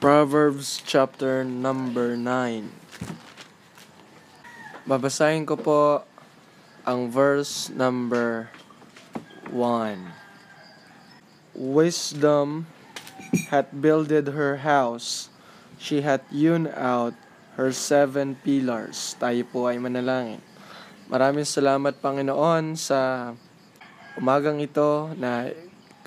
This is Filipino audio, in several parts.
Proverbs chapter number 9. Babasahin ko po ang verse number 1. Wisdom hath builded her house, she hath hewn out her seven pillars. Tayo po ay manalangin. Maraming salamat Panginoon sa umagang ito na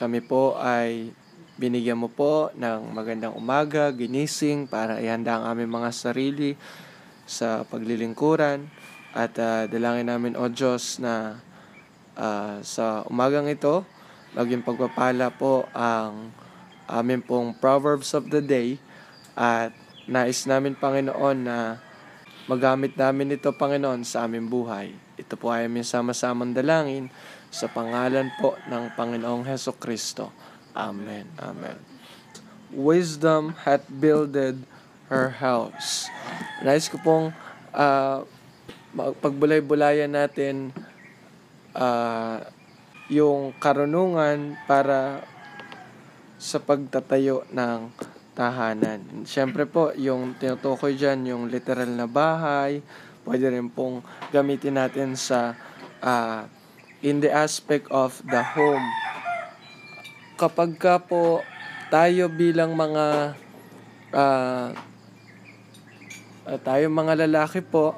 kami po ay binigyan mo po ng magandang umaga, ginising para ihanda ang aming mga sarili sa paglilingkuran at uh, dalangin namin o Diyos na uh, sa umagang ito maging pagpapala po ang amin pong Proverbs of the Day at nais namin Panginoon na magamit namin ito Panginoon sa aming buhay. Ito po ay aming sama-samang dalangin sa pangalan po ng Panginoong Heso Kristo. Amen. Amen. Wisdom hath builded her house. Nais ko pong uh, pagbulay-bulayan natin uh, yung karunungan para sa pagtatayo ng tahanan. Siyempre po, yung tinutukoy dyan, yung literal na bahay, pwede rin pong gamitin natin sa uh, in the aspect of the home kapag ka po tayo bilang mga uh, uh, tayo mga lalaki po,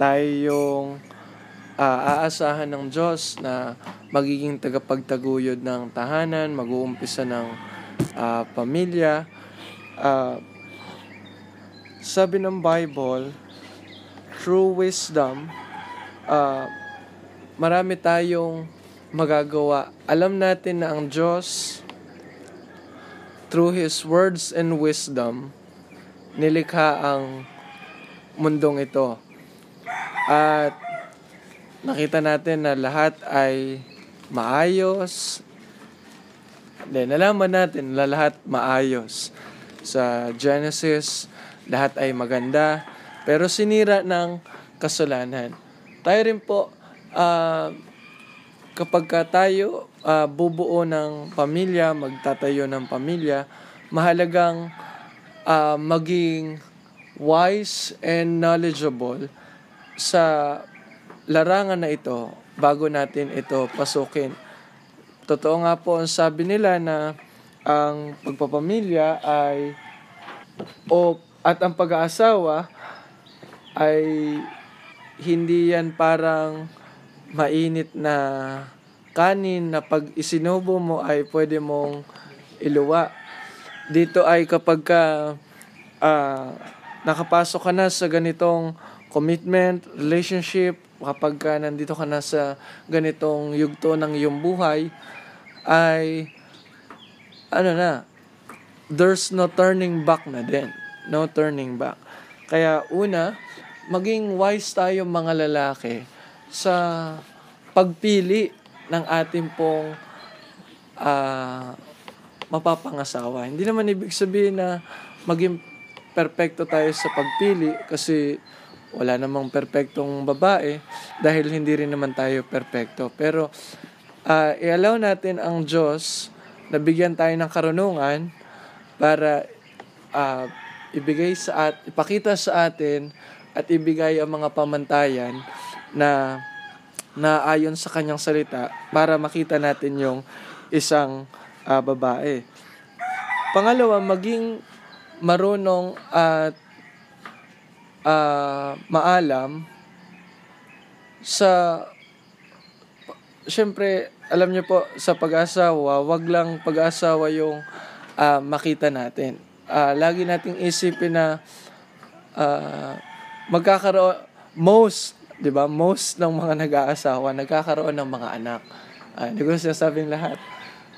tayo yung uh, aasahan ng Diyos na magiging tagapagtaguyod ng tahanan, mag-uumpisa ng uh, pamilya. Uh, sabi ng Bible, true wisdom, uh, marami tayong magagawa. Alam natin na ang Diyos through His words and wisdom, nilikha ang mundong ito. At nakita natin na lahat ay maayos. Hindi, nalaman natin na lahat maayos. Sa Genesis, lahat ay maganda. Pero sinira ng kasalanan. Tayo rin po, uh, kapag ka tayo uh, bubuo ng pamilya, magtatayo ng pamilya, mahalagang uh, maging wise and knowledgeable sa larangan na ito bago natin ito pasukin. Totoo nga po ang sabi nila na ang pagpapamilya ay o at ang pag-aasawa ay hindi yan parang mainit na kanin na pag isinubo mo ay pwede mong iluwa. Dito ay kapag ka uh, nakapasok ka na sa ganitong commitment, relationship, kapag ka nandito ka na sa ganitong yugto ng iyong buhay, ay ano na, there's no turning back na din. No turning back. Kaya una, maging wise tayo mga lalaki sa pagpili ng ating pong uh, mapapangasawa. Hindi naman ibig sabihin na maging perpekto tayo sa pagpili kasi wala namang perpektong babae dahil hindi rin naman tayo perpekto. Pero uh, i-allow natin ang Diyos na bigyan tayo ng karunungan para uh, ibigay sa at ipakita sa atin at ibigay ang mga pamantayan na na ayon sa kanyang salita para makita natin yung isang uh, babae. Pangalawa, maging marunong at uh, maalam sa Siyempre, alam niyo po sa pag-asawa, wag lang pag-asawa yung uh, makita natin. Uh, lagi nating isipin na uh, magkakaroon most 'di ba? Most ng mga nag-aasawa nagkakaroon ng mga anak. Uh, hindi ko sinasabing lahat.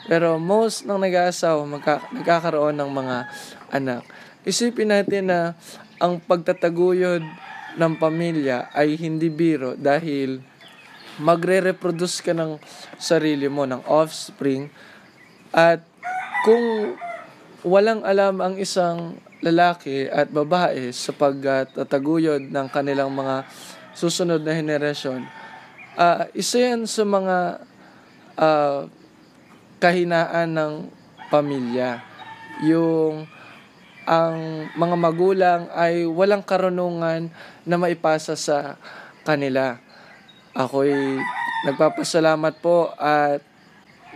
Pero most ng nag-aasawa magka- nagkakaroon ng mga anak. Isipin natin na ang pagtataguyod ng pamilya ay hindi biro dahil magre-reproduce ka ng sarili mo, ng offspring. At kung walang alam ang isang lalaki at babae sa pagtataguyod ng kanilang mga susunod na henerasyon, uh, isa yan sa mga uh, kahinaan ng pamilya. Yung ang mga magulang ay walang karunungan na maipasa sa kanila. Ako'y nagpapasalamat po at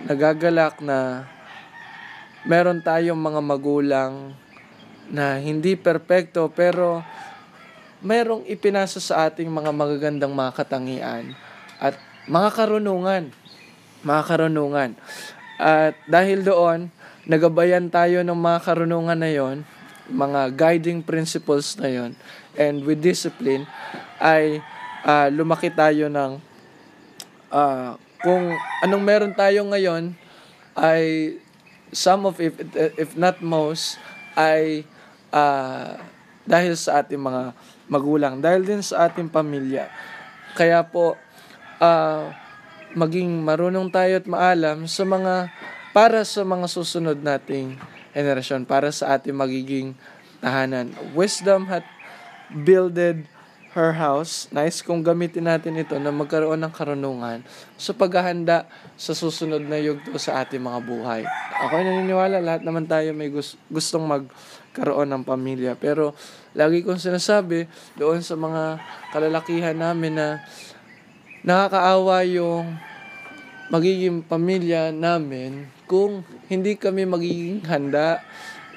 nagagalak na meron tayong mga magulang na hindi perpekto pero merong ipinasa sa ating mga magagandang mga katangian at mga karunungan. Mga karunungan. At dahil doon, nagabayan tayo ng mga karunungan na yon, mga guiding principles na yon, and with discipline, ay uh, lumaki tayo ng uh, kung anong meron tayo ngayon ay some of if if not most ay uh, dahil sa ating mga magulang, dahil din sa ating pamilya. Kaya po, uh, maging marunong tayo at maalam sa mga, para sa mga susunod nating generasyon, para sa ating magiging tahanan. Wisdom had builded her house. Nice kung gamitin natin ito na magkaroon ng karunungan sa paghahanda sa susunod na yugto sa ating mga buhay. Ako ay naniniwala, lahat naman tayo may gustong magkaroon ng pamilya. Pero lagi kong sinasabi doon sa mga kalalakihan namin na nakakaawa yung magiging pamilya namin kung hindi kami magiging handa,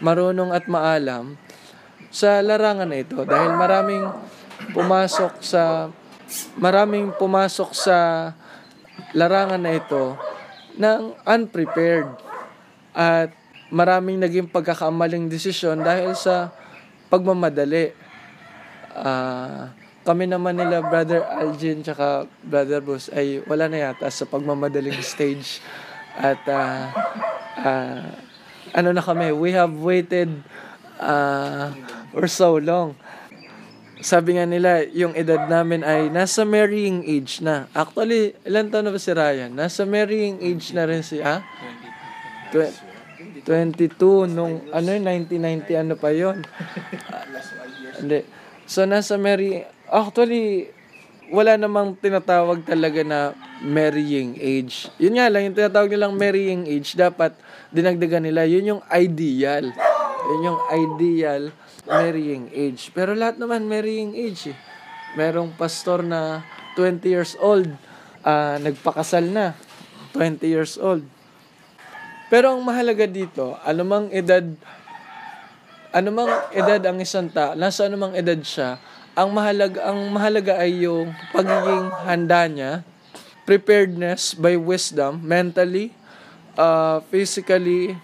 marunong at maalam sa larangan na ito. Dahil maraming pumasok sa maraming pumasok sa larangan na ito ng unprepared at maraming naging pagkakamaling desisyon dahil sa pagmamadali. Uh, kami naman nila Brother Algin tsaka Brother Bruce ay wala na yata sa pagmamadaling stage at uh, uh, ano na kami we have waited uh, for so long sabi nga nila, yung edad namin ay nasa marrying age na. Actually, ilan taon na ba si Ryan? Nasa marrying age na rin si, ah? 22 nung, ano 1990, ano pa yon Hindi. So, nasa marrying, actually, wala namang tinatawag talaga na marrying age. Yun nga lang, yung tinatawag nilang marrying age, dapat dinagdagan nila. Yun yung ideal. Yun yung ideal marrying age. Pero lahat naman marrying age eh. Merong pastor na 20 years old, uh, nagpakasal na, 20 years old. Pero ang mahalaga dito, anumang edad, anumang edad ang isang ta, nasa anumang edad siya, ang mahalaga, ang mahalaga ay yung pagiging handa niya, preparedness by wisdom, mentally, uh, physically,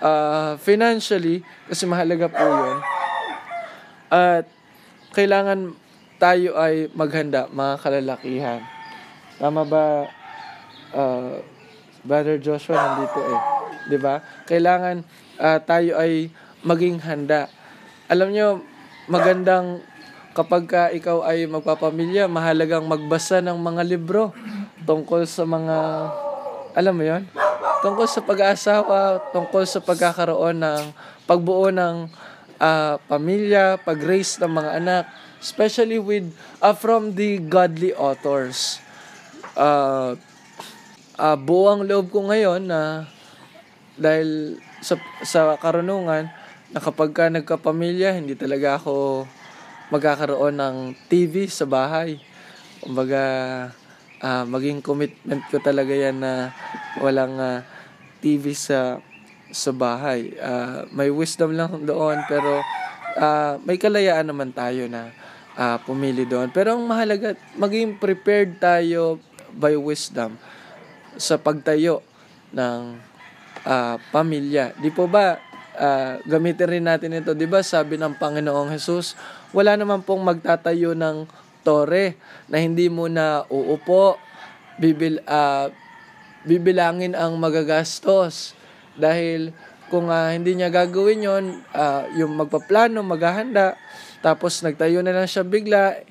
uh, financially, kasi mahalaga po yun. At kailangan tayo ay maghanda, mga kalalakihan. Tama ba, uh, Brother Joshua, nandito eh. ba diba? Kailangan uh, tayo ay maging handa. Alam nyo, magandang kapag ka ikaw ay magpapamilya, mahalagang magbasa ng mga libro tungkol sa mga, alam mo yon tungkol sa pag-aasawa, tungkol sa pagkakaroon ng pagbuo ng uh, pamilya, pag-raise ng mga anak, especially with uh, from the godly authors. Uh, uh, buong loob ko ngayon na dahil sa, sa karunungan na kapag ka nagkapamilya, hindi talaga ako magkakaroon ng TV sa bahay. Kumbaga, uh, maging commitment ko talaga yan na walang uh, TV sa sa bahay. Uh, may wisdom lang doon pero uh, may kalayaan naman tayo na uh, pumili doon. Pero ang mahalaga, maging prepared tayo by wisdom sa pagtayo ng uh, pamilya. Di po ba uh, gamitin rin natin ito, 'di ba? Sabi ng Panginoong Hesus, wala naman pong magtatayo ng tore na hindi mo na uupo, bibil uh, bibilangin ang magagastos. Dahil kung uh, hindi niya gagawin yon uh, yung magpaplano, maghahanda, tapos nagtayo na lang siya bigla,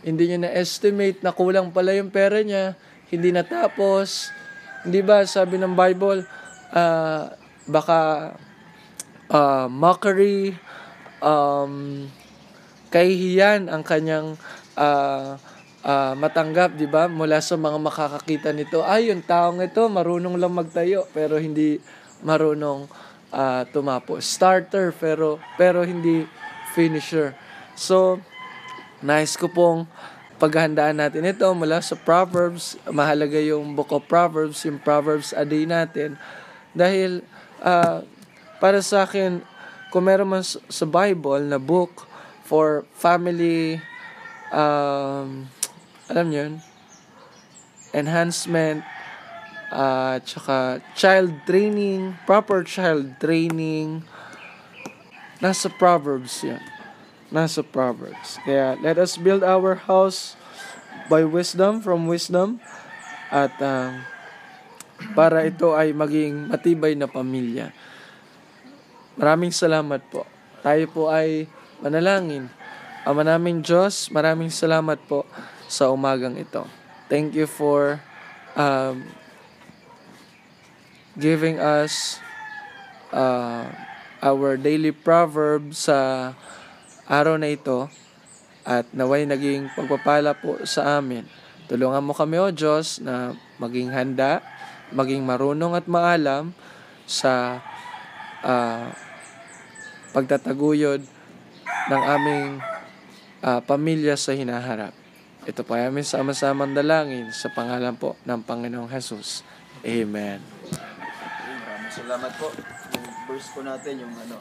hindi niya na-estimate na kulang pala yung pera niya, hindi natapos. Hindi ba, sabi ng Bible, uh, baka uh, mockery, um, kahihiyan ang kanyang uh, uh, matanggap, 'di ba? Mula sa mga makakakita nito, ay yung taong ito marunong lang magtayo pero hindi marunong ah, tumapos. Starter pero pero hindi finisher. So nice ko pong paghandaan natin ito mula sa Proverbs. Mahalaga yung book of Proverbs, yung Proverbs a day natin. Dahil ah, para sa akin, kung meron man sa Bible na book for family, um, alam niyo yun, enhancement, at tsaka child training, proper child training, nasa Proverbs yan. Nasa Proverbs. Kaya let us build our house by wisdom, from wisdom, at um, para ito ay maging matibay na pamilya. Maraming salamat po. Tayo po ay manalangin. Ama naming Diyos, maraming salamat po sa umagang ito. Thank you for um, giving us uh, our daily proverb sa araw na ito at naway naging pagpapala po sa amin. Tulungan mo kami, O Diyos, na maging handa, maging marunong at maalam sa ah, pagtataguyod ng aming ah, pamilya sa hinaharap. Ito po ay aming sama-samang dalangin sa pangalan po ng Panginoong Jesus. Amen. Maraming salamat po. Yung verse po natin, yung ano,